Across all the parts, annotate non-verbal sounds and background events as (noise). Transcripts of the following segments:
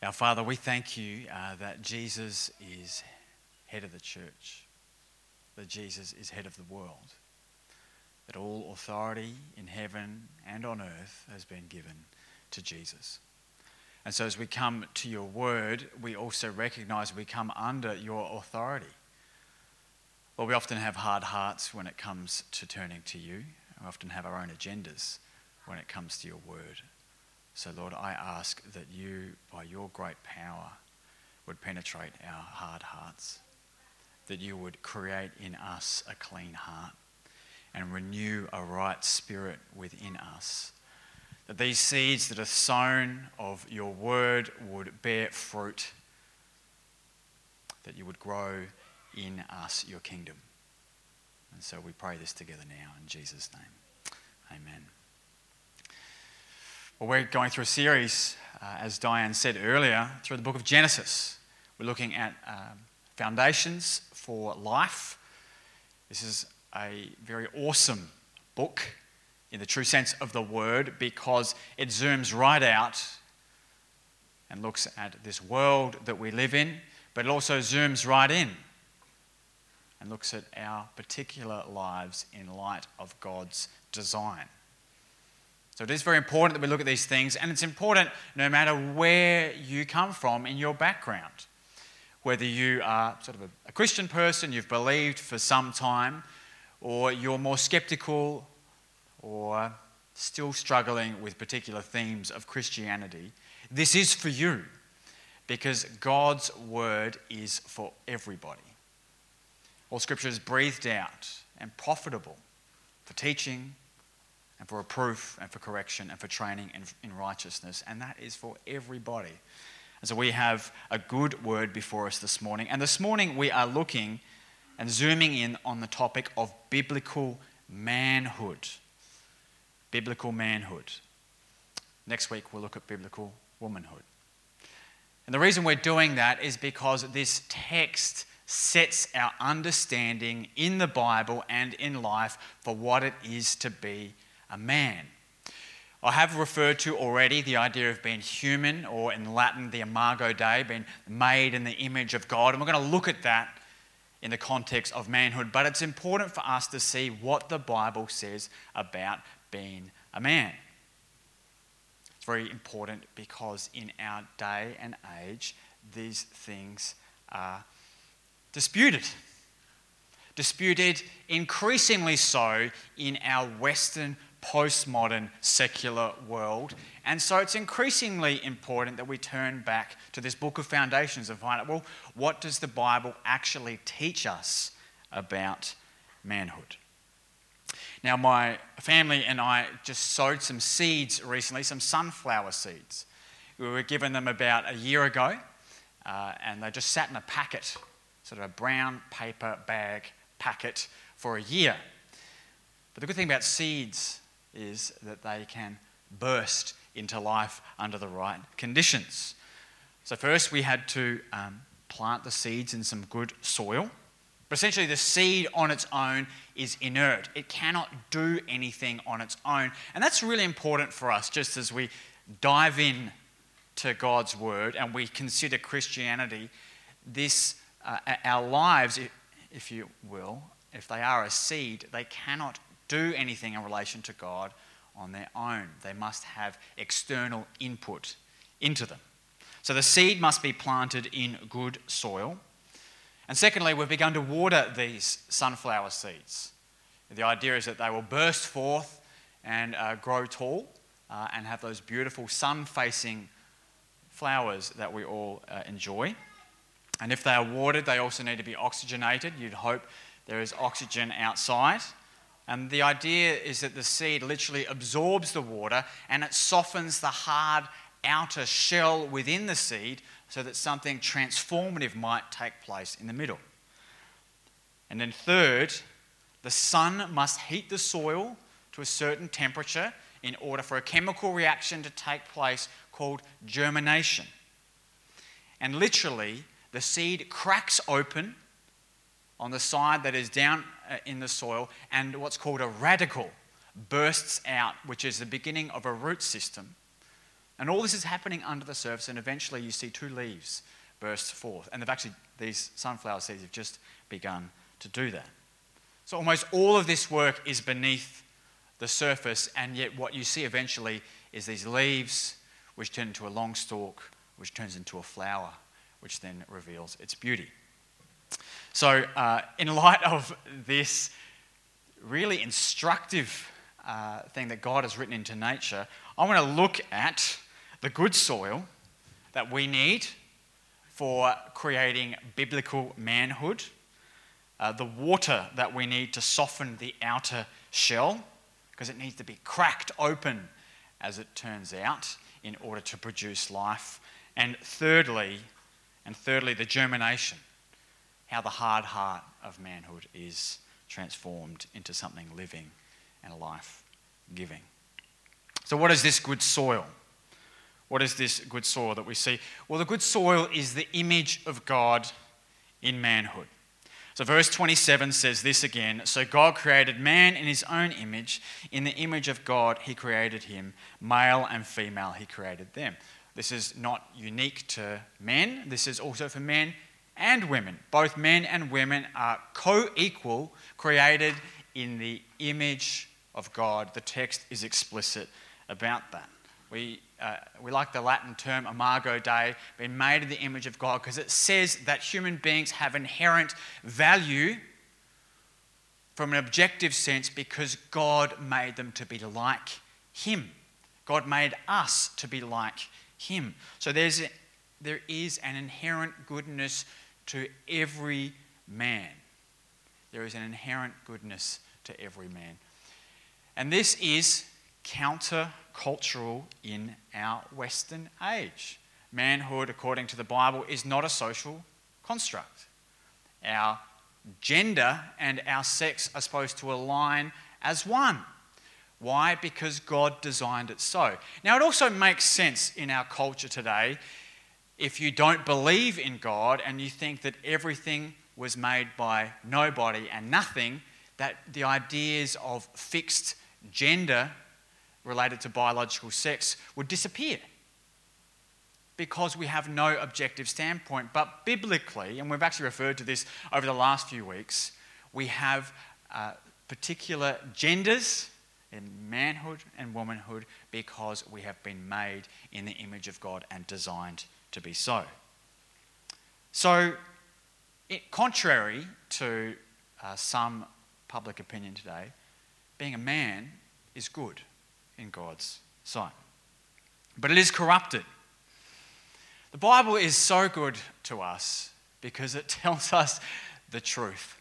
Our Father, we thank you uh, that Jesus is head of the church, that Jesus is head of the world, that all authority in heaven and on earth has been given to Jesus. And so, as we come to your word, we also recognize we come under your authority. Well, we often have hard hearts when it comes to turning to you. We often have our own agendas when it comes to your word. So, Lord, I ask that you, by your great power, would penetrate our hard hearts, that you would create in us a clean heart and renew a right spirit within us. That these seeds that are sown of your word would bear fruit, that you would grow in us your kingdom. And so we pray this together now in Jesus' name. Amen. Well, we're going through a series, uh, as Diane said earlier, through the book of Genesis. We're looking at um, foundations for life. This is a very awesome book in the true sense of the word because it zooms right out and looks at this world that we live in, but it also zooms right in and looks at our particular lives in light of God's design. So it is very important that we look at these things, and it's important no matter where you come from in your background. Whether you are sort of a, Christian person, you've believed for some time, or you're more skeptical or still struggling with particular themes of Christianity, this is for you because God's word is for everybody. All scripture is breathed out and profitable for teaching, and for reproof and for correction and for training in, in righteousness. And that is for everybody. And so we have a good word before us this morning. And this morning we are looking and zooming in on the topic of biblical manhood. Biblical manhood. Next week we'll look at biblical womanhood. And the reason we're doing that is because this text sets our understanding in the Bible and in life for what it is to be a man. I have referred to already the idea of being human, or in Latin, the imago Dei, being made in the image of God. And we're going to look at that in the context of manhood. But it's important for us to see what the Bible says about being a man. It's very important because in our day and age, these things are disputed. Disputed increasingly so in our Western postmodern secular world. And so it's increasingly important that we turn back to this book of foundations and find out well, what does the Bible actually teach us about manhood? Now, my family and I just sowed some seeds recently, some sunflower seeds. We were given them about a year ago, uh, and they just sat in a packet, sort of a brown paper bag packet, for a year. But the good thing about seeds is that they can burst into life under the right conditions. So, first, we had to um, plant the seeds in some good soil. But essentially, the seed on its own is inert. It cannot do anything on its own. And that's really important for us just as we dive in to God's word and we consider Christianity. This, uh, our lives, if you will, if they are a seed, they cannot do anything in relation to God on their own. They must have external input into them. So the seed must be planted in good soil. And secondly, we've begun to water these sunflower seeds. The idea is that they will burst forth and uh, grow tall uh, and have those beautiful sun facing flowers that we all uh, enjoy. And if they are watered, they also need to be oxygenated. You'd hope there is oxygen outside. And the idea is that the seed literally absorbs the water and it softens the hard outer shell within the seed so that something transformative might take place in the middle. And then, third, the sun must heat the soil to a certain temperature in order for a chemical reaction to take place called germination. And literally, the seed cracks open on the side that is down uh, in the soil, and what's called a radicle bursts out, which is the beginning of a root system And all this is happening under the surface, and eventually you see two leaves burst forth. And they've actually, these sunflower seeds have just begun to do that. So almost all of this work is beneath the surface, and yet what you see eventually is these leaves, which turn into a long stalk, which turns into a flower, which then reveals its beauty. So, uh, in light of this really instructive uh, thing that God has written into nature, I want to look at the good soil that we need for creating biblical manhood, uh, the water that we need to soften the outer shell, because it needs to be cracked open, as it turns out, in order to produce life. And thirdly, and thirdly, the germination, how the hard heart of manhood is transformed into something living and life giving. So, what is this good soil? What is this good soil that we see? Well, the good soil is the image of God in manhood. So, verse 27 says this again So God created man in his own image. In the image of God, he created him. Male and female, he created them. This is not unique to men, this is also for men and women. Both men and women are co equal, created in the image of God. The text is explicit about that. We, uh, we like the Latin term imago Dei, being made in the image of God, because it says that human beings have inherent value from an objective sense because God made them to be like Him. God made us to be like Him. So there's there is an inherent goodness to every man. There is an inherent goodness to every man. And this is counter-cultural in our Western age. Manhood, according to the Bible, is not a social construct. Our gender and our sex are supposed to align as one. Why? Because God designed it so. Now, it also makes sense in our culture today if you don't believe in God and you think that everything was made by nobody and nothing, that the ideas of fixed gender related to biological sex would disappear because we have no objective standpoint. But biblically, and we've actually referred to this over the last few weeks, we have uh, particular genders in manhood and womanhood because we have been made in the image of God and designed to be so. So, it, contrary to uh, some public opinion today, being a man is good in God's sight. But it is corrupted. The Bible is so good to us because it (laughs) tells us the truth.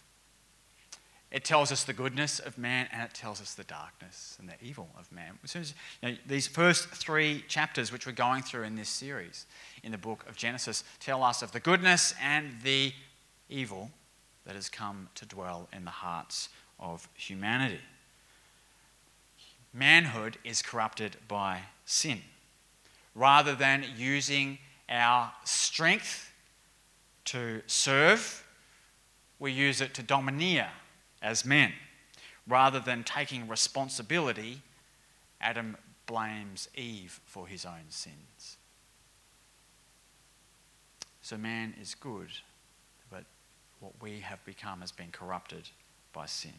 It tells us the goodness of man and it tells us the darkness and the evil of man. As as, you know, these first three chapters, which we're going through in this series in the book of Genesis, tell us of the goodness and the evil that has come to dwell in the hearts of humanity manhood is corrupted by sin. Rather than using our strength to serve, we use it to domineer as men. Rather than taking responsibility, Adam blames Eve for his own sins. So man is good, but what we have become has been corrupted by sin.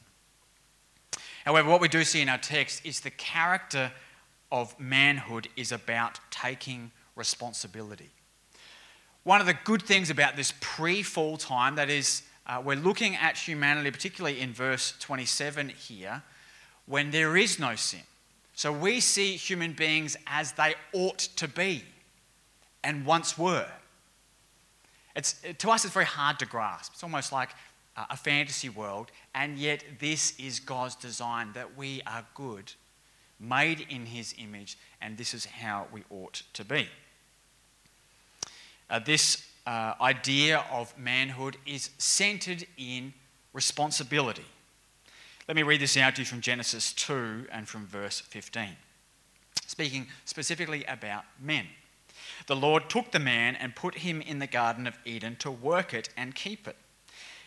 However, what we do see in our text is the character of manhood is about taking responsibility. One of the good things about this pre fall time, that is, uh, we're looking at humanity, particularly in verse 27 here, when there is no sin. So we see human beings as they ought to be and once were. It's, to us, it's very hard to grasp. It's almost like a fantasy world, and yet this is God's design that we are good, made in His image, and this is how we ought to be. Uh, this uh, idea of manhood is centered in responsibility. Let me read this out to you from Genesis 2 and from verse 15, speaking specifically about men. The Lord took the man and put him in the Garden of Eden to work it and keep it.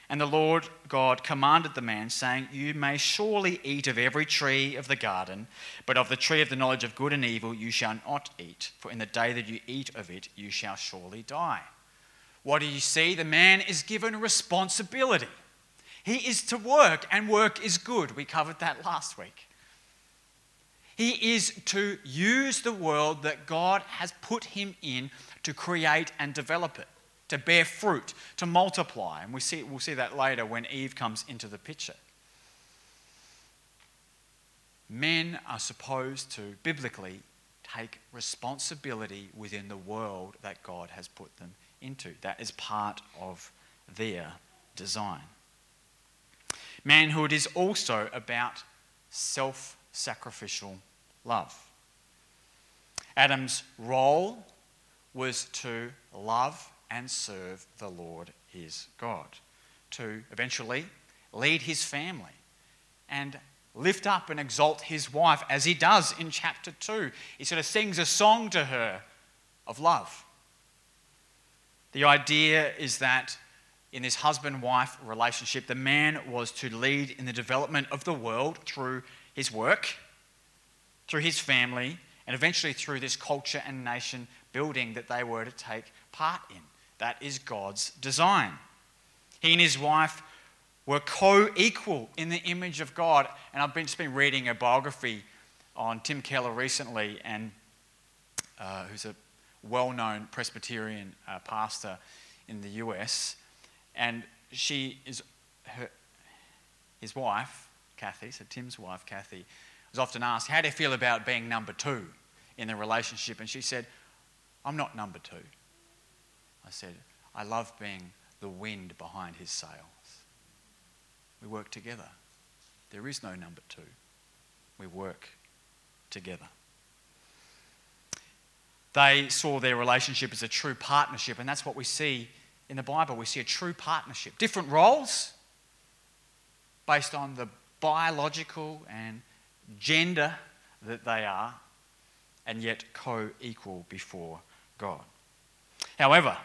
And the Lord God commanded the man, saying, You may surely eat of every tree of the garden, but of the tree of the knowledge of good and evil you shall not eat, for in the day that you eat of it you shall surely die. What do you see? The man is given responsibility. He is to work, and work is good. We covered that last week. He is to use the world that God has put him in to create and develop it to bear fruit, to multiply. And we see, we'll see that later when Eve comes into the picture. Men are supposed to, biblically, take responsibility within the world that God has put them into. That is part of their design. Manhood is also about self sacrificial love. Adam's role was to love and serve the Lord his God, to eventually lead his family and lift up and exalt his wife as he does in chapter 2. He sort of sings a song to her of love. The idea is that in this husband wife relationship, the man was to lead in the development of the world through his work, through his family, and eventually through this culture and nation building that they were to take part in. That is God's design. He and his wife were co equal in the image of God. And I've been, just been reading a biography on Tim Keller recently, and uh, who's a well known Presbyterian uh, pastor in the US. And she is, her, his wife, Kathy, so Tim's wife, Kathy, was often asked, How do you feel about being number two in the relationship? And she said, I'm not number two. I said, I love being the wind behind his sails. We work together. There is no number two. We work together. They saw their relationship as a true partnership, and that's what we see in the Bible. We see a true partnership. Different roles based on the biological and gender that they are, and yet co equal before God. However,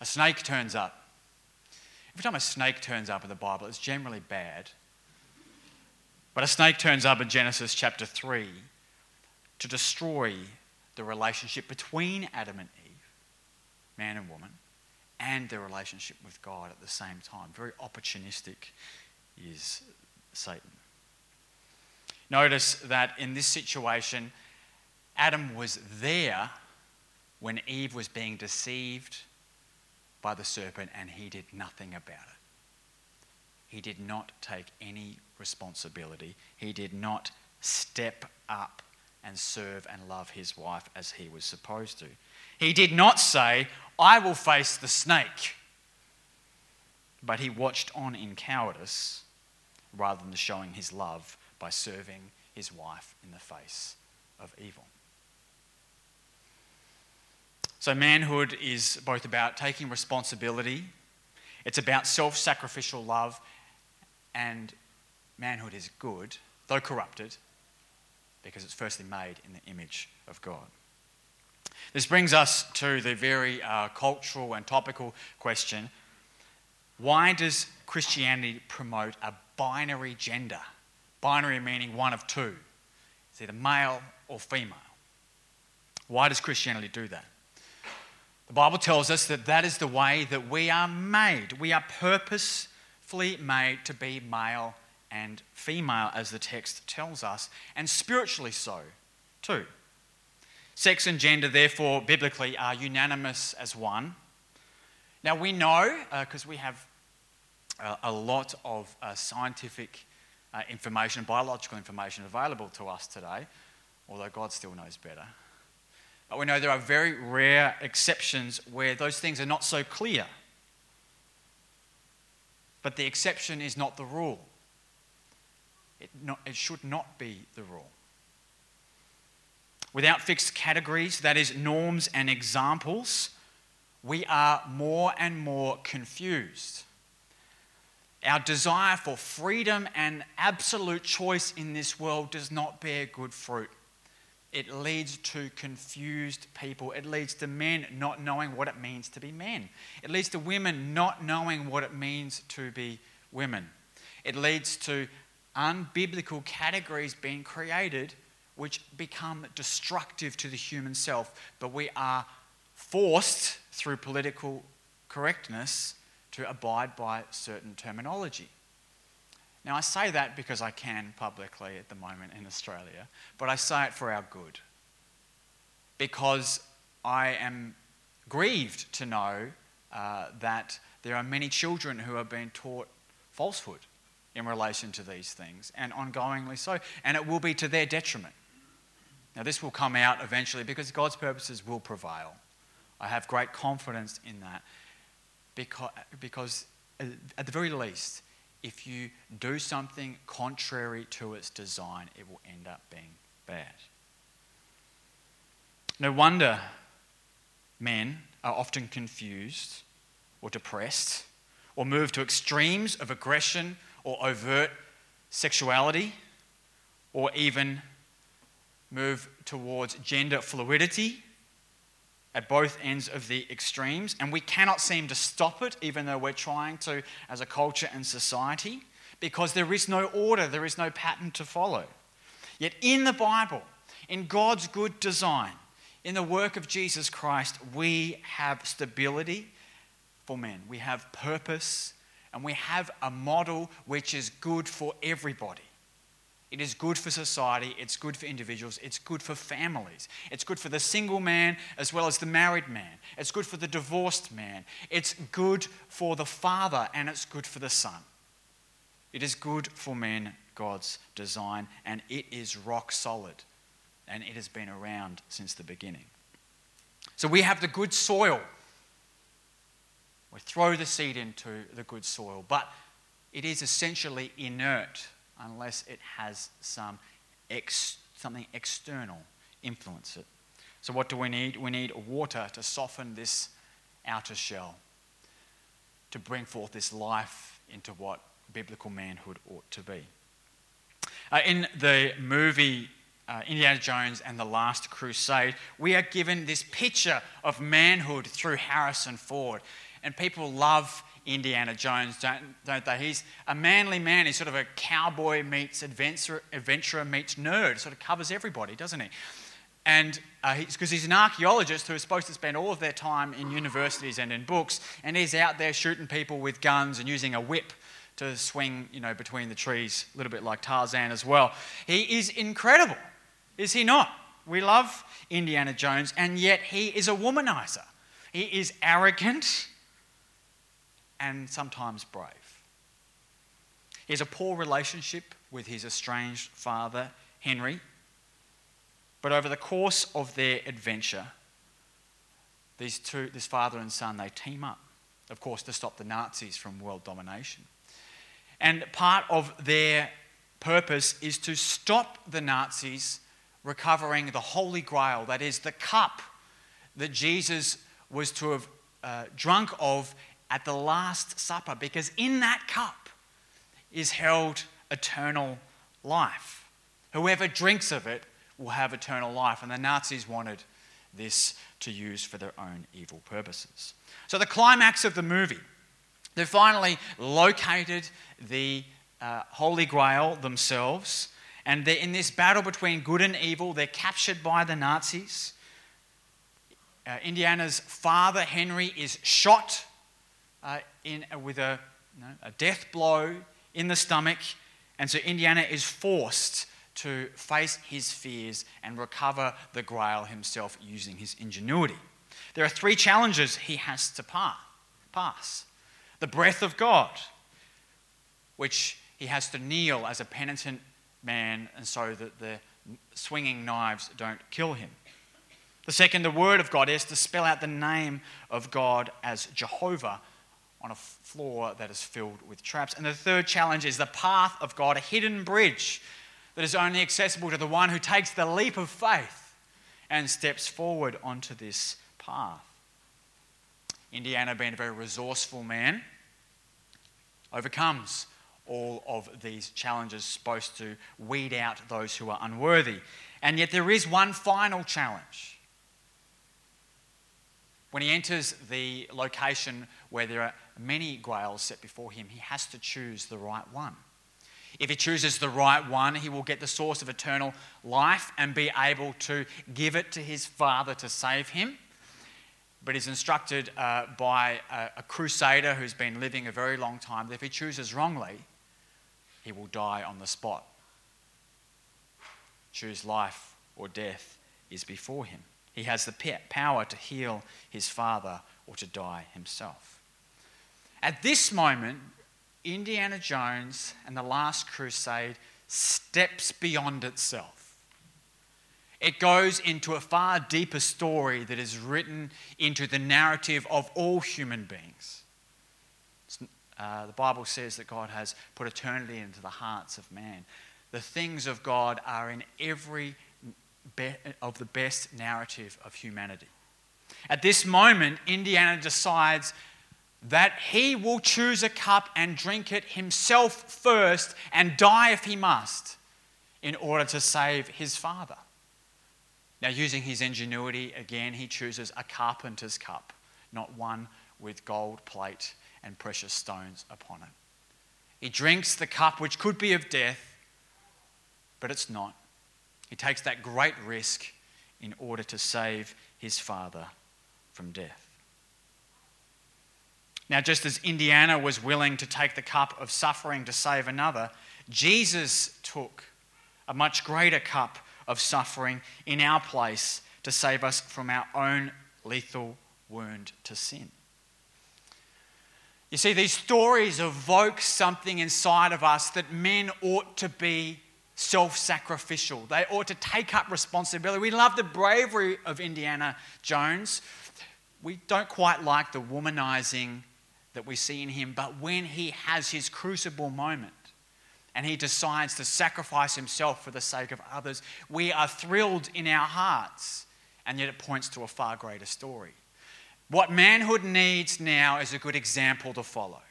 a snake turns up. Every time a snake turns up in the Bible, it's generally bad. But a snake turns up in Genesis chapter 3 to destroy the relationship between Adam and Eve, man and woman, and their relationship with God at the same time. Very opportunistic is Satan. Notice that in this situation, Adam was there when Eve was being deceived by the serpent, and he did nothing about it. He did not take any responsibility. He did not step up and serve and love his wife as he was supposed to. He did not say, I will face the snake. But he watched on in cowardice rather than showing his love by serving his wife in the face of evil. So, manhood is both about taking responsibility, it's about self sacrificial love, and manhood is good, though corrupted, because it's firstly made in the image of God. This brings us to the very uh, cultural and topical question why does Christianity promote a binary gender? Binary meaning one of two. It's either male or female. Why does Christianity do that? The Bible tells us that that is the way that we are made. We are purposefully made to be male and female, as the text tells us, and spiritually so, too. Sex and gender, therefore, biblically, are unanimous as one. Now, we know, because uh, we have uh, a lot of uh, scientific uh, information, biological information available to us today, although God still knows better. But we know there are very rare exceptions where those things are not so clear. But the exception is not the rule. It, not, it should not be the rule. Without fixed categories, that is, norms and examples, we are more and more confused. Our desire for freedom and absolute choice in this world does not bear good fruit It leads to confused people. It leads to men not knowing what it means to be men. It leads to women not knowing what it means to be women. It leads to unbiblical categories being created which become destructive to the human self. But we are forced through political correctness to abide by certain terminology. Now, I say that because I can publicly at the moment in Australia, but I say it for our good. Because I am grieved to know uh, that there are many children who are being taught falsehood in relation to these things, and ongoingly so, and it will be to their detriment. Now, this will come out eventually because God's purposes will prevail. I have great confidence in that because, because uh, at the very least, if you do something contrary to its design, it will end up being bad. No wonder men are often confused or depressed or moved to extremes of aggression or overt sexuality or even move towards gender fluidity at both ends of the extremes, and we cannot seem to stop it, even though we're trying to as a culture and society, because there is no order, there is no pattern to follow. Yet in the Bible, in God's good design, in the work of Jesus Christ, we have stability for men, we have purpose, and we have a model which is good for everybody. It is good for society, it's good for individuals, it's good for families. It's good for the single man as well as the married man. It's good for the divorced man. It's good for the father and it's good for the son. It is good for men, God's design, and it is rock solid. And it has been around since the beginning. So we have the good soil. We throw the seed into the good soil, but it is essentially inert unless it has some ex, something external influence it. So, what do we need? We need water to soften this outer shell, to bring forth this life into what biblical manhood ought to be. Uh, in the movie uh, Indiana Jones and the Last Crusade, we are given this picture of manhood through Harrison Ford. And people love Indiana Jones, don't, don't they? He's a manly man. He's sort of a cowboy meets adventurer, adventurer meets nerd. Sort of covers everybody, doesn't he? And because uh, he's an archaeologist who is supposed to spend all of their time in universities and in books, and he's out there shooting people with guns and using a whip to swing, you know, between the trees, a little bit like Tarzan as well. He is incredible, is he not? We love Indiana Jones, and yet he is a womanizer. He is arrogant and sometimes brave. He has a poor relationship with his estranged father, Henry. But over the course of their adventure, these two, this father and son, they team up, of course, to stop the Nazis from world domination. And part of their purpose is to stop the Nazis recovering the Holy Grail, that is, the cup that Jesus was to have uh, drunk of at the Last Supper because in that cup is held eternal life. Whoever drinks of it will have eternal life. And the Nazis wanted this to use for their own evil purposes. So, the climax of the movie, they've finally located the uh, Holy Grail themselves. And they're in this battle between good and evil. They're captured by the Nazis. Uh, Indiana's father, Henry, is shot uh, in, uh, with a, you know, a death blow in the stomach. And so Indiana is forced to face his fears and recover the grail himself using his ingenuity. There are three challenges he has to pass the breath of God, which he has to kneel as a penitent man, and so that the swinging knives don't kill him. The second, the word of God, is to spell out the name of God as Jehovah, on a floor that is filled with traps. And the third challenge is the path of God, a hidden bridge that is only accessible to the one who takes the leap of faith and steps forward onto this path. Indiana, being a very resourceful man, overcomes all of these challenges supposed to weed out those who are unworthy. And yet there is one final challenge. When he enters the location where there are many grails set before him, he has to choose the right one. If he chooses the right one, he will get the source of eternal life and be able to give it to his Father to save him. But he's instructed uh, by a, a crusader who's been living a very long time that if he chooses wrongly, he will die on the spot. Choose life or death is before him. He has the power to heal his father or to die himself. At this moment, Indiana Jones and the Last Crusade steps beyond itself. It goes into a far deeper story that is written into the narrative of all human beings. Uh, the Bible says that God has put eternity into the hearts of man. The things of God are in every be- of the best narrative of humanity. At this moment, Indiana decides that he will choose a cup and drink it himself first and die if he must in order to save his father. Now, using his ingenuity, again, he chooses a carpenter's cup, not one with gold plate and precious stones upon it. He drinks the cup which could be of death, but it's not. He takes that great risk in order to save his father from death. Now, just as Indiana was willing to take the cup of suffering to save another, Jesus took a much greater cup of suffering in our place to save us from our own lethal wound to sin. You see, these stories evoke something inside of us that men ought to be self sacrificial. They ought to take up responsibility. We love the bravery of Indiana Jones. We don't quite like the womanizing that we see in him, but when he has his crucible moment and he decides to sacrifice himself for the sake of others, we are thrilled in our hearts, and yet it points to a far greater story. What manhood needs now is a good example to follow.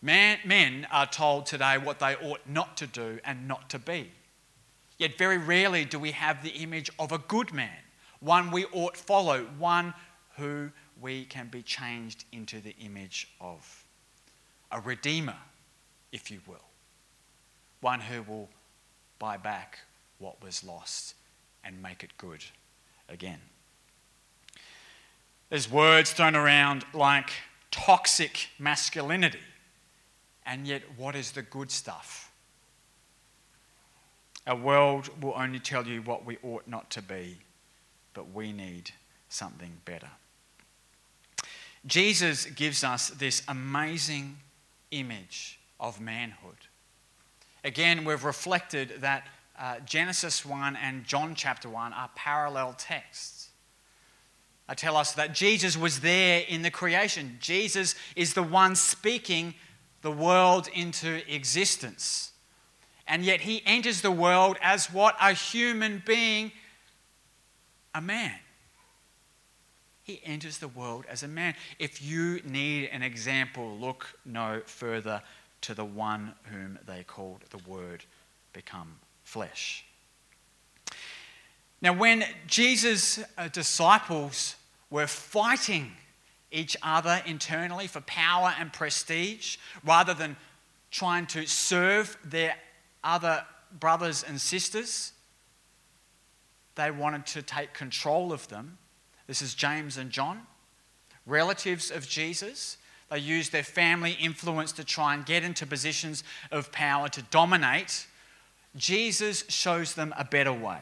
Man, men are told today what they ought not to do and not to be. Yet, very rarely do we have the image of a good man, one we ought to follow, one who we can be changed into the image of. A redeemer, if you will. One who will buy back what was lost and make it good again. There's words thrown around like toxic masculinity. And yet, what is the good stuff? Our world will only tell you what we ought not to be, but we need something better. Jesus gives us this amazing image of manhood. Again, we've reflected that uh, Genesis 1 and John chapter 1 are parallel texts. I tell us that Jesus was there in the creation. Jesus is the one speaking the world into existence. And yet he enters the world as what? A human being, a man he enters the world as a man. If you need an example, look no further to the one whom they called the Word become flesh. Now, when Jesus' uh, disciples were fighting each other internally for power and prestige, rather than trying to serve their other brothers and sisters, they wanted to take control of them this is James and John, relatives of Jesus. They used their family influence to try and get into positions of power to dominate. Jesus shows them a better way.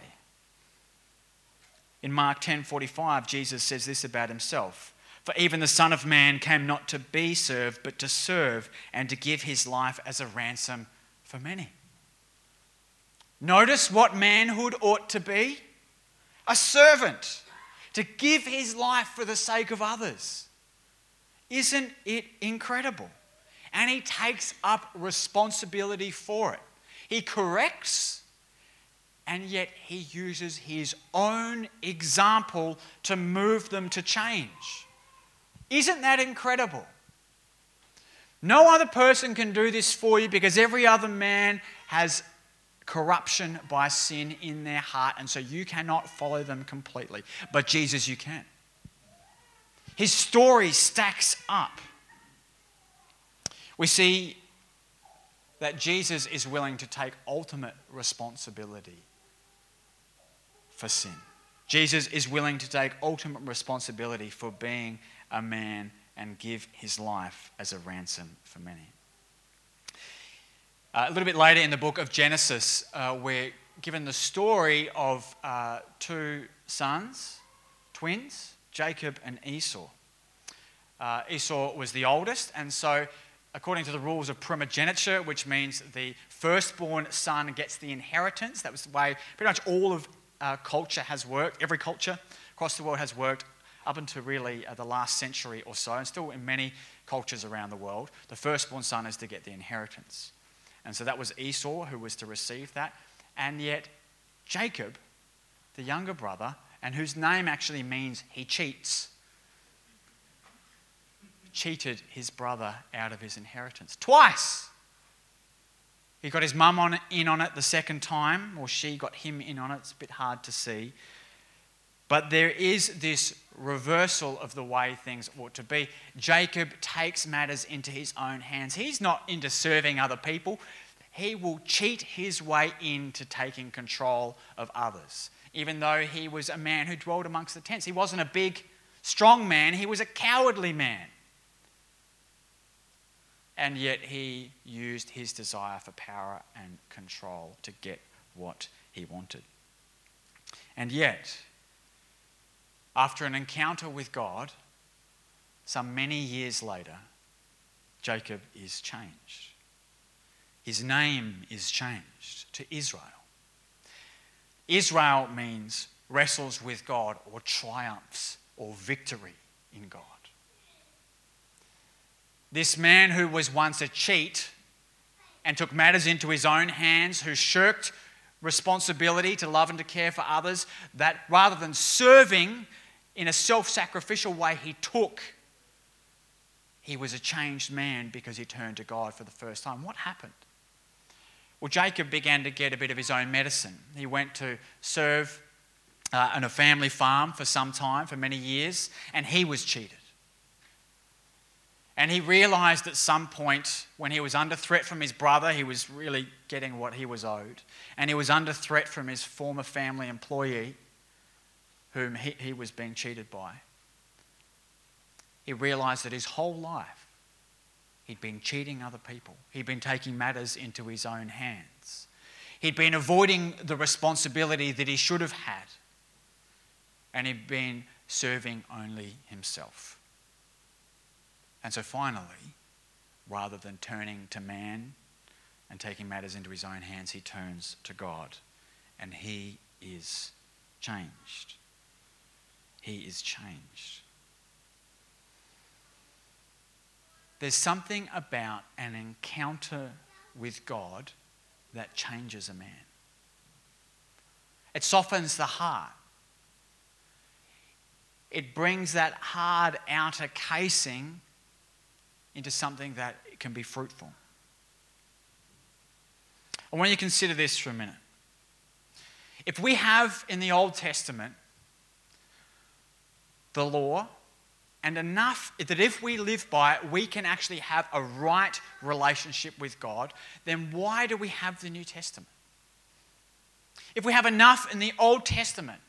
In Mark 10:45, Jesus says this about himself. For even the Son of Man came not to be served, but to serve and to give his life as a ransom for many. Notice what manhood ought to be a servant to give his life for the sake of others. Isn't it incredible? And he takes up responsibility for it. He corrects, and yet he uses his own example to move them to change. Isn't that incredible? No other person can do this for you because every other man has corruption by sin in their heart, and so you cannot follow them completely. But Jesus, you can. His story stacks up. We see that Jesus is willing to take ultimate responsibility for sin. Jesus is willing to take ultimate responsibility for being a man and give his life as a ransom for many. Uh, a little bit later in the book of Genesis, uh, we're given the story of uh, two sons, twins, Jacob and Esau. Uh, Esau was the oldest, and so, according to the rules of primogeniture, which means the firstborn son gets the inheritance, that was the way pretty much all of uh, culture has worked. Every culture across the world has worked up until really uh, the last century or so, and still in many cultures around the world. The firstborn son is to get the inheritance. And so that was Esau who was to receive that. And yet, Jacob, the younger brother, and whose name actually means he cheats, cheated his brother out of his inheritance. Twice! He got his mum on, in on it the second time, or she got him in on it. It's a bit hard to see. But there is this reversal of the way things ought to be. Jacob takes matters into his own hands. He's not into serving other people, he will cheat his way into taking control of others. Even though he was a man who dwelled amongst the tents, he wasn't a big, strong man, he was a cowardly man. And yet he used his desire for power and control to get what he wanted. And yet, after an encounter with God, some many years later, Jacob is changed. His name is changed to Israel. Israel means wrestles with God or triumphs or victory in God. This man who was once a cheat and took matters into his own hands, who shirked responsibility to love and to care for others, that rather than serving in a self sacrificial way, he took. He was a changed man because he turned to God for the first time. What happened? Well, Jacob began to get a bit of his own medicine. He went to serve uh, on a family farm for some time, for many years, and he was cheated. And he realized at some point when he was under threat from his brother, he was really getting what he was owed. And he was under threat from his former family employee whom he, he was being cheated by. He realized that his whole life he'd been cheating other people, he'd been taking matters into his own hands, he'd been avoiding the responsibility that he should have had, and he'd been serving only himself. And so finally, rather than turning to man and taking matters into his own hands, he turns to God. And he is changed. He is changed. There's something about an encounter with God that changes a man. It softens the heart. It brings that hard outer casing into something that can be fruitful. I want you to consider this for a minute. If we have in the Old Testament the law, and enough that if we live by it, we can actually have a right relationship with God, then why do we have the New Testament? If we have enough in the Old Testament,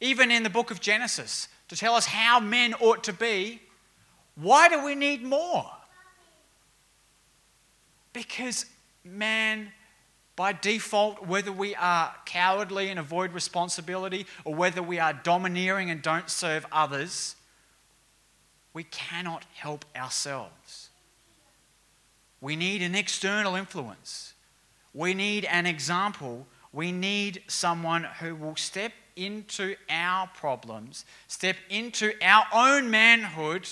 even in the book of Genesis, to tell us how men ought to be, why do we need more? Because man by default, whether we are cowardly and avoid responsibility or whether we are domineering and don't serve others, we cannot help ourselves. We need an external influence. We need an example. We need someone who will step into our problems, step into our own manhood,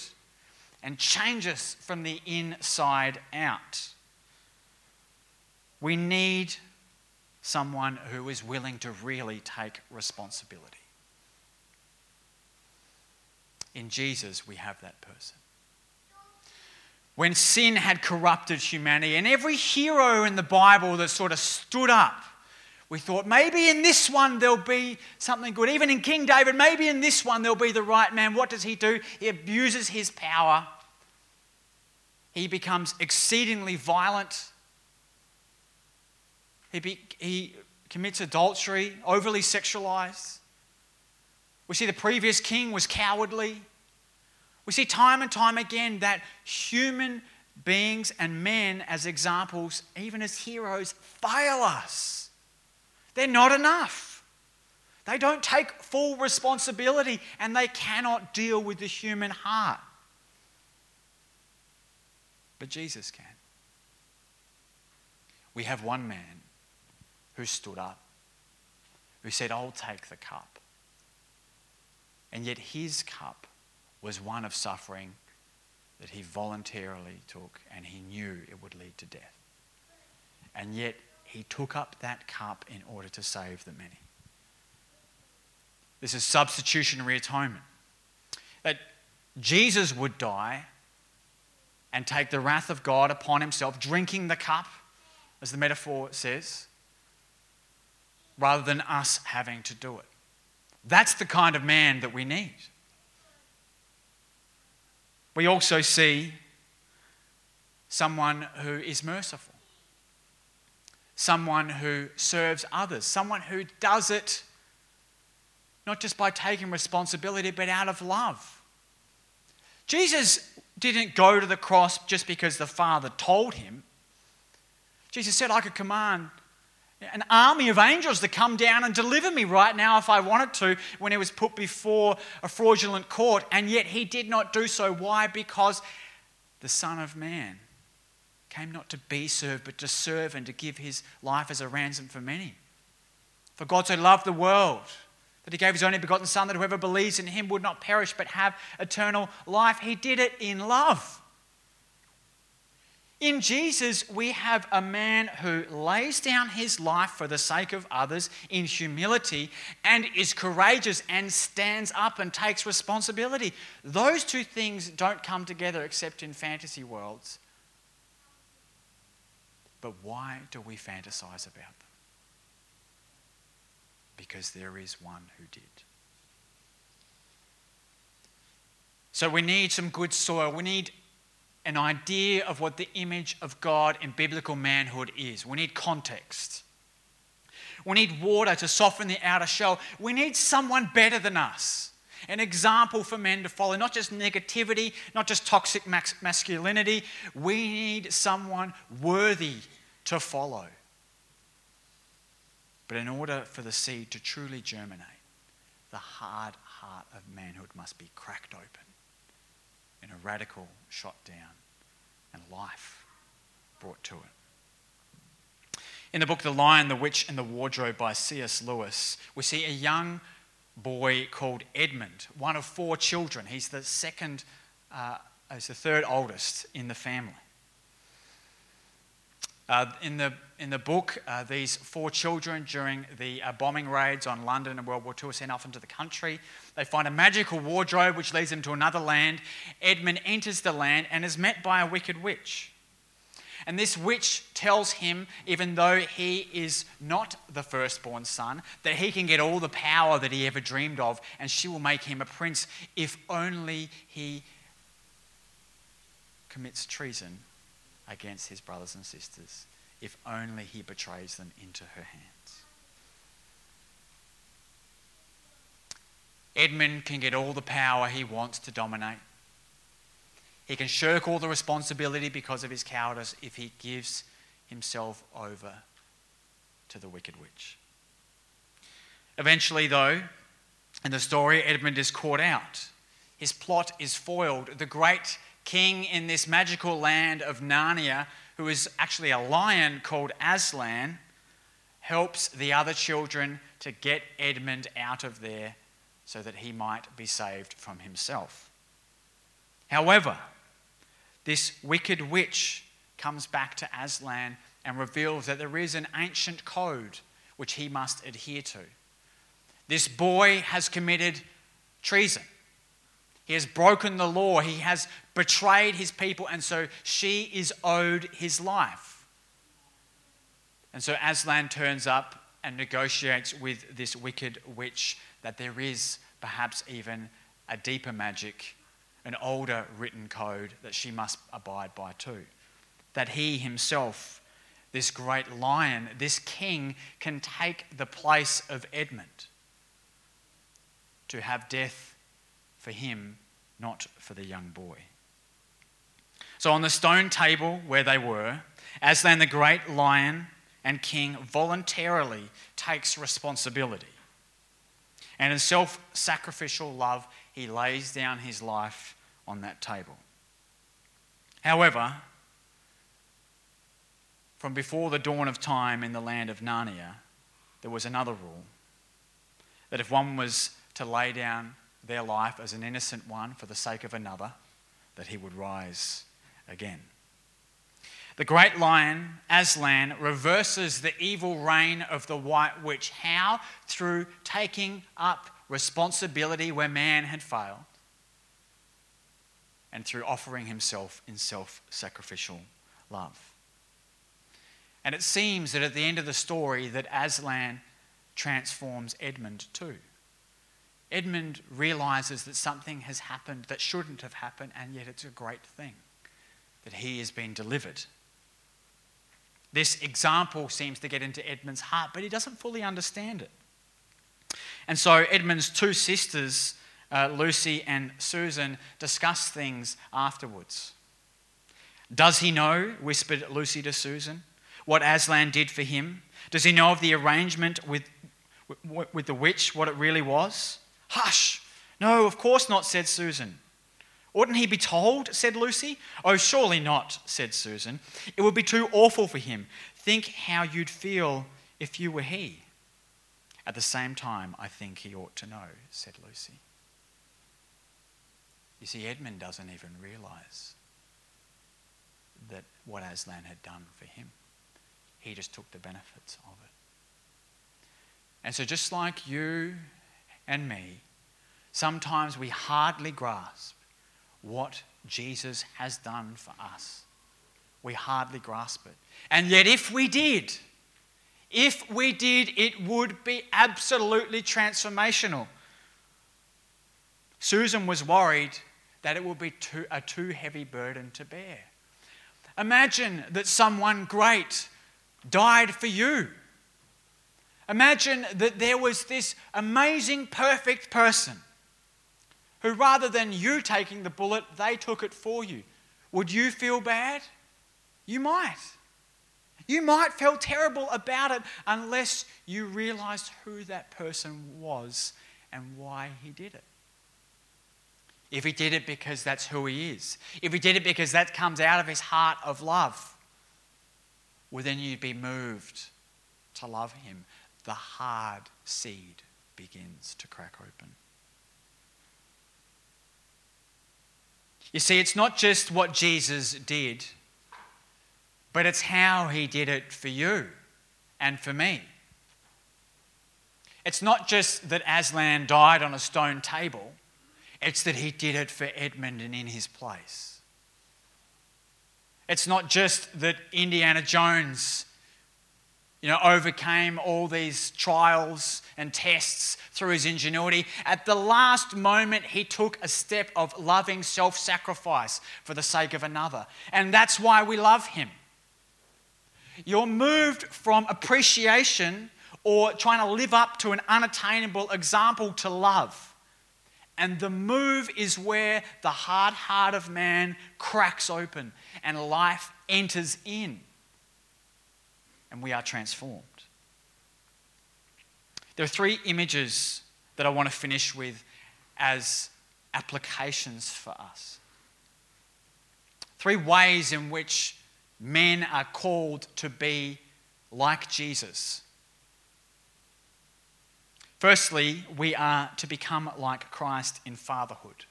and change us from the inside out. We need someone who is willing to really take responsibility. In Jesus, we have that person. when sin had corrupted humanity. And every hero in the Bible that sort of stood up, we thought maybe in this one there'll be something good. Even in King David, maybe in this one there'll be the right man. What does he do? He abuses his power, he becomes exceedingly violent. He, be, he commits adultery, overly sexualized. We see the previous king was cowardly. We see time and time again that human beings and men, as examples, even as heroes, fail us. They're not enough. They don't take full responsibility and they cannot deal with the human heart. But Jesus can. We have one man who stood up, who said, I'll take the cup. And yet his cup was one of suffering that he voluntarily took and he knew it would lead to death. And yet he took up that cup in order to save the many. This is substitutionary atonement. That Jesus would die and take the wrath of God upon himself, drinking the cup, as the metaphor says, rather than us having to do it. That's the kind of man that we need. We also see someone who is merciful, someone who serves others, someone who does it not just by taking responsibility, but out of love. Jesus didn't go to the cross just because the Father told him. Jesus said, I could command an army of angels to come down and deliver me right now if I wanted to when he was put before a fraudulent court. And yet he did not do so. Why? Because the Son of Man came not to be served, but to serve and to give his life as a ransom for many. For God so loved the world that he gave his only begotten Son, that whoever believes in him would not perish but have eternal life. He did it in love. In Jesus, we have a man who lays down his life for the sake of others in humility and is courageous and stands up and takes responsibility. Those two things don't come together except in fantasy worlds. But why do we fantasize about them? Because there is one who did. So we need some good soil. We need an idea of what the image of God in biblical manhood is. We need context. We need water to soften the outer shell. We need someone better than us. An example for men to follow, not just negativity, not just toxic masculinity. We need someone worthy to follow. But in order for the seed to truly germinate, the hard heart of manhood must be cracked open in a radicle shot down and life brought to it. In the book The Lion, the Witch, and the Wardrobe by C.S. Lewis, we see a young boy called Edmund, one of four children. He's the second, uh, he's the third oldest in the family. Uh, in, the, in the book, uh, these four children during the uh, bombing raids on London in World War II are sent off into the country. They find a magical wardrobe which leads them to another land. Edmund enters the land and is met by a wicked witch. And this witch tells him, even though he is not the firstborn son, that he can get all the power that he ever dreamed of, and she will make him a prince if only he commits treason against his brothers and sisters if only he betrays them into her hands. Edmund can get all the power he wants to dominate. He can shirk all the responsibility because of his cowardice if he gives himself over to the wicked witch. Eventually, though, in the story, Edmund is caught out. His plot is foiled. The great king in this magical land of Narnia, who is actually a lion called Aslan, helps the other children to get Edmund out of there so that he might be saved from himself. However, this wicked witch comes back to Aslan and reveals that there is an ancient code which he must adhere to. This boy has committed treason. He has broken the law. He has betrayed his people, and so she is owed his life. And so Aslan turns up and negotiates with this wicked witch that there is perhaps even a deeper magic, an older written code that she must abide by too. That he himself, this great lion, this king, can take the place of Edmund to have death for him, not for the young boy. So, on the stone table where they were, Aslan the great lion and king voluntarily takes responsibility. And in self sacrificial love, he lays down his life on that table. However, from before the dawn of time in the land of Narnia, there was another rule that if one was to lay down their life as an innocent one for the sake of another, that he would rise again. The great lion, Aslan, reverses the evil reign of the white witch. How? Through taking up responsibility where man had failed and through offering himself in self sacrificial love. And it seems that at the end of the story that Aslan transforms Edmund too. Edmund realizes that something has happened that shouldn't have happened, and yet it's a great thing that he has been delivered. This example seems to get into Edmund's heart, but he doesn't fully understand it. And so Edmund's two sisters, uh, Lucy and Susan, discuss things afterwards. Does he know, whispered Lucy to Susan, what Aslan did for him? Does he know of the arrangement with, with the witch, what it really was? Hush! No, of course not, said Susan. Oughtn't he be told? said Lucy. Oh, surely not, said Susan. It would be too awful for him. Think how you'd feel if you were he. At the same time, I think he ought to know, said Lucy. You see, Edmund doesn't even realize that what Aslan had done for him. He just took the benefits of it. And so, just like you and me, sometimes we hardly grasp what Jesus has done for us. We hardly grasp it. And yet, if we did, if we did, it would be absolutely transformational. Susan was worried that it would be too, a too heavy burden to bear. Imagine that someone great died for you. Imagine that there was this amazing, perfect person who, rather than you taking the bullet, they took it for you. Would you feel bad? You might. You might feel terrible about it unless you realized who that person was and why he did it. If he did it because that's who he is, if he did it because that comes out of his heart of love, well, then you'd be moved to love him. The hard seed begins to crack open. You see, it's not just what Jesus did, but it's how he did it for you and for me. It's not just that Aslan died on a stone table, it's that he did it for Edmund and in his place. It's not just that Indiana Jones you know, overcame all these trials and tests through his ingenuity. At the last moment, he took a step of loving self sacrifice for the sake of another. And that's why we love him. You're moved from appreciation or trying to live up to an unattainable example to love. And the move is where the hard heart of man cracks open and life enters in and we are transformed. There are three images that I want to finish with as applications for us. Three ways in which men are called to be like Jesus. Firstly, we are to become like Christ in fatherhood.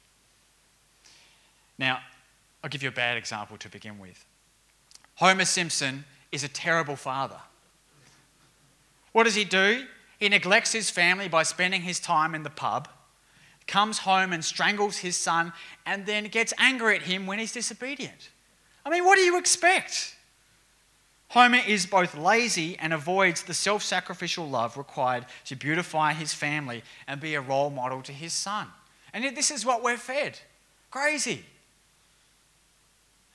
Now, I'll give you a bad example to begin with. Homer Simpson is a terrible father. What does he do? He neglects his family by spending his time in the pub, comes home and strangles his son, and then gets angry at him when he's disobedient. I mean, what do you expect? Homer is both lazy and avoids the self sacrificial love required to beautify his family and be a role model to his son. And yet, this is what we're fed. Crazy.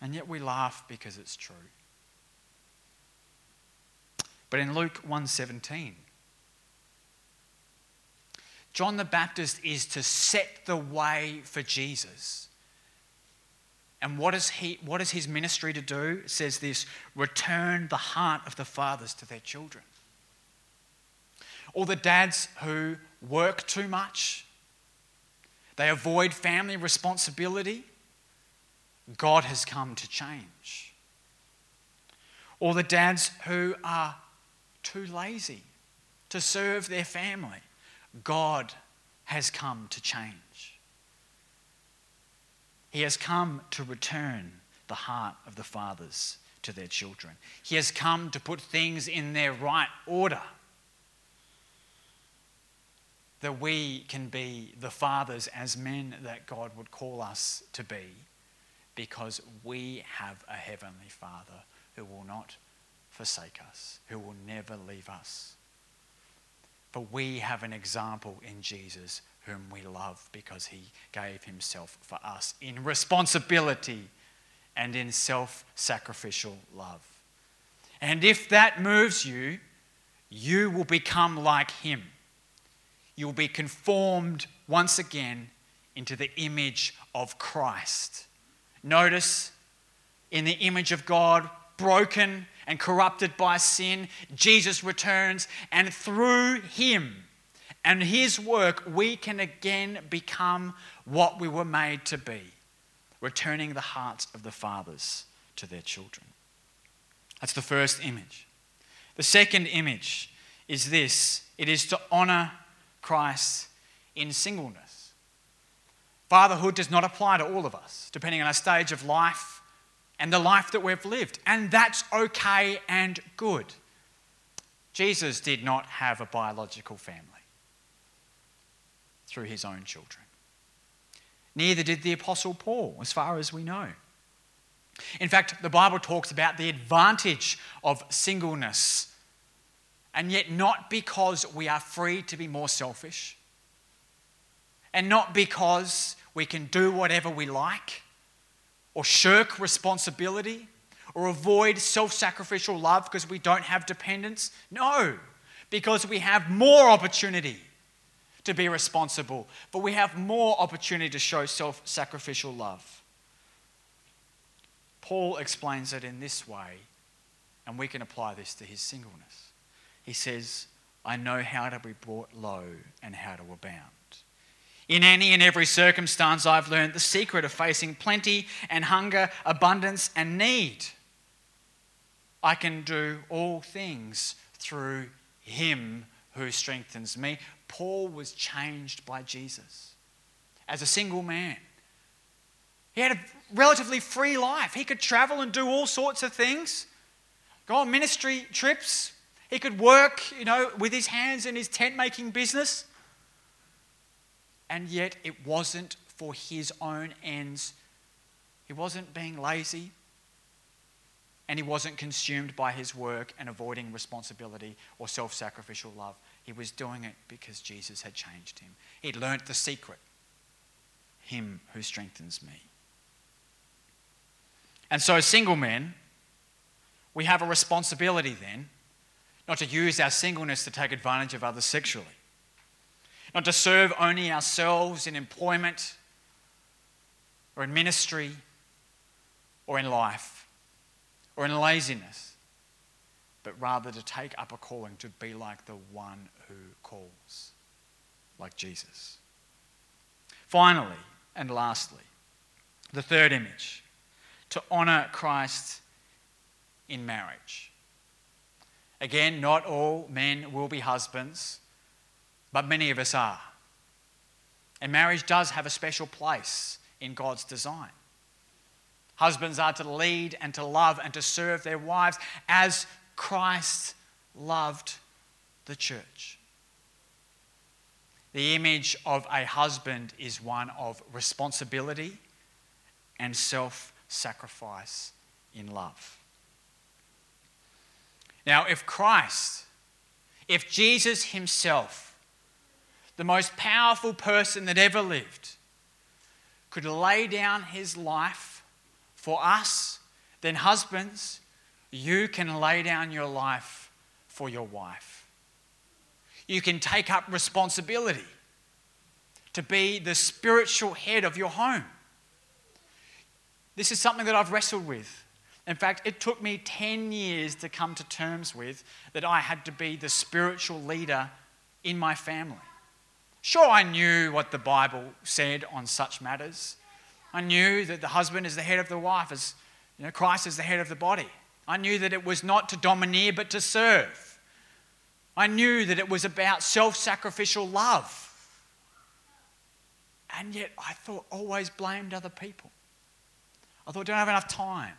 And yet, we laugh because it's true. But in Luke 117, John the Baptist is to set the way for Jesus. And what is, he, what is his ministry to do? It says this return the heart of the fathers to their children. All the dads who work too much, they avoid family responsibility, God has come to change. All the dads who are too lazy to serve their family, God has come to change. He has come to return the heart of the fathers to their children. He has come to put things in their right order. That we can be the fathers as men that God would call us to be because we have a heavenly Father who will not forsake us, who will never leave us. But we have an example in Jesus whom we love because he gave himself for us in responsibility and in self sacrificial love. And if that moves you, you will become like him. You will be conformed once again into the image of Christ. Notice, in the image of God, broken and corrupted by sin, Jesus returns, and through him and his work, we can again become what we were made to be, returning the hearts of the fathers to their children. That's the first image. The second image is this it is to honor Christ in singleness. Fatherhood does not apply to all of us, depending on our stage of life and the life that we've lived. And that's okay and good. Jesus did not have a biological family through his own children. Neither did the Apostle Paul, as far as we know. In fact, the Bible talks about the advantage of singleness, and yet not because we are free to be more selfish, and not because we can do whatever we like or shirk responsibility or avoid self sacrificial love because we don't have dependence. No, because we have more opportunity to be responsible, but we have more opportunity to show self sacrificial love. Paul explains it in this way, and we can apply this to his singleness. He says, I know how to be brought low and how to abound. In any and every circumstance, I've learned the secret of facing plenty and hunger, abundance and need. I can do all things through Him who strengthens me. Paul was changed by Jesus as a single man. He had a relatively free life. He could travel and do all sorts of things, go on ministry trips. He could work, you know, with his hands in his tent making business and yet it wasn't for his own ends. He wasn't being lazy, and he wasn't consumed by his work and avoiding responsibility or self sacrificial love. He was doing it because Jesus had changed him. He'd learnt the secret Him who strengthens me. And so, single men, we have a responsibility then not to use our singleness to take advantage of others sexually not to serve only ourselves in employment or in ministry or in life or in laziness, but rather to take up a calling to be like the one who calls, like Jesus. Finally, and lastly, the third image to honour Christ in marriage. Again, not all men will be husbands but many of us are. And marriage does have a special place in God's design. Husbands are to lead and to love and to serve their wives as Christ loved the church. The image of a husband is one of responsibility and self sacrifice in love. Now, if Christ, if Jesus himself, the most powerful person that ever lived, could lay down his life for us, then husbands, you can lay down your life for your wife. You can take up responsibility to be the spiritual head of your home. This is something that I've wrestled with. In fact, it took me 10 years to come to terms with that I had to be the spiritual leader in my family. Sure, I knew what the Bible said on such matters. I knew that the husband is the head of the wife, as you know, Christ is the head of the body. I knew that it was not to domineer but to serve. I knew that it was about self sacrificial love. And yet I thought always blamed other people. I thought, don't have enough time.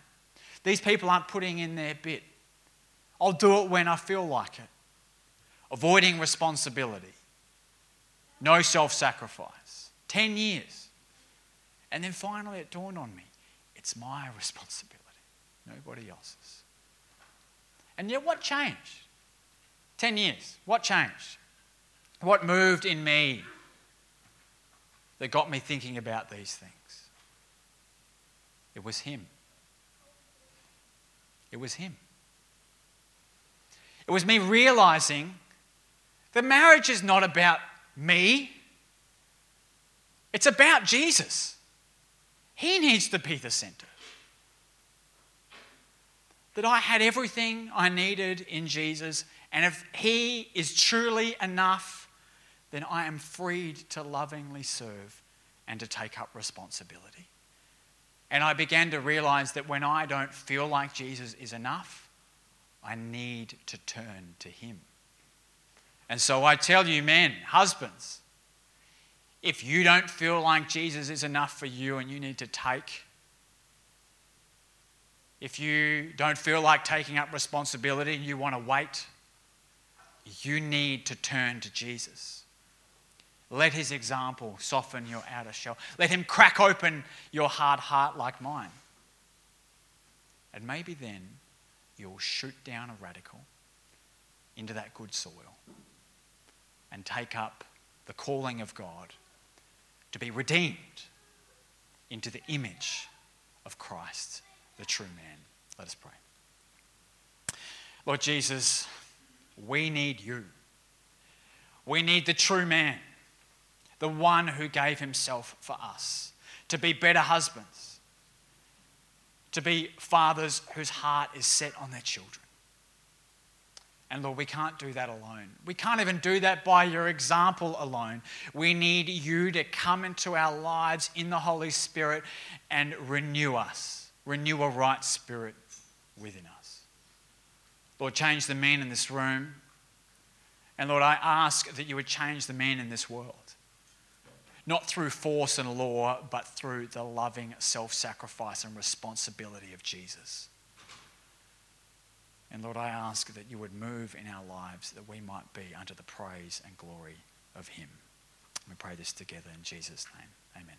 These people aren't putting in their bit. I'll do it when I feel like it. Avoiding responsibility. No self sacrifice. 10 years. And then finally it dawned on me it's my (laughs) responsibility, nobody else's. And yet, what changed? 10 years. What changed? What moved in me that got me thinking about these things? It was Him. It was Him. It was me realizing that marriage is not about me, it's about Jesus. He needs to be the center. That I had everything I needed in Jesus, and if He is truly enough, then I am freed to lovingly serve and to take up responsibility. And I began to realize that when I don't feel like Jesus is enough, I need to turn to Him. And so I tell you, men, husbands, if you don't feel like Jesus is enough for you and you need to take, if you don't feel like taking up responsibility and you want to wait, you need to turn to Jesus. Let his example soften your outer shell. Let him crack open your hard heart like mine. And maybe then you'll shoot down a radicle into that good soil and take up the calling of God to be redeemed into the image of Christ, the true man. Let us pray. Lord Jesus, we need you. We need the true man the one who gave himself for us, to be better husbands, to be fathers whose heart is set on their children. And Lord, we can't do that alone. We can't even do that by your example alone. We need you to come into our lives in the Holy Spirit and renew us, renew a right spirit within us. Lord, change the men in this room. And Lord, I ask that you would change the men in this world not through force and law, but through the loving self sacrifice and responsibility of Jesus. And Lord, I ask that you would move in our lives that we might be under the praise and glory of Him. We pray this together in Jesus' name. Amen.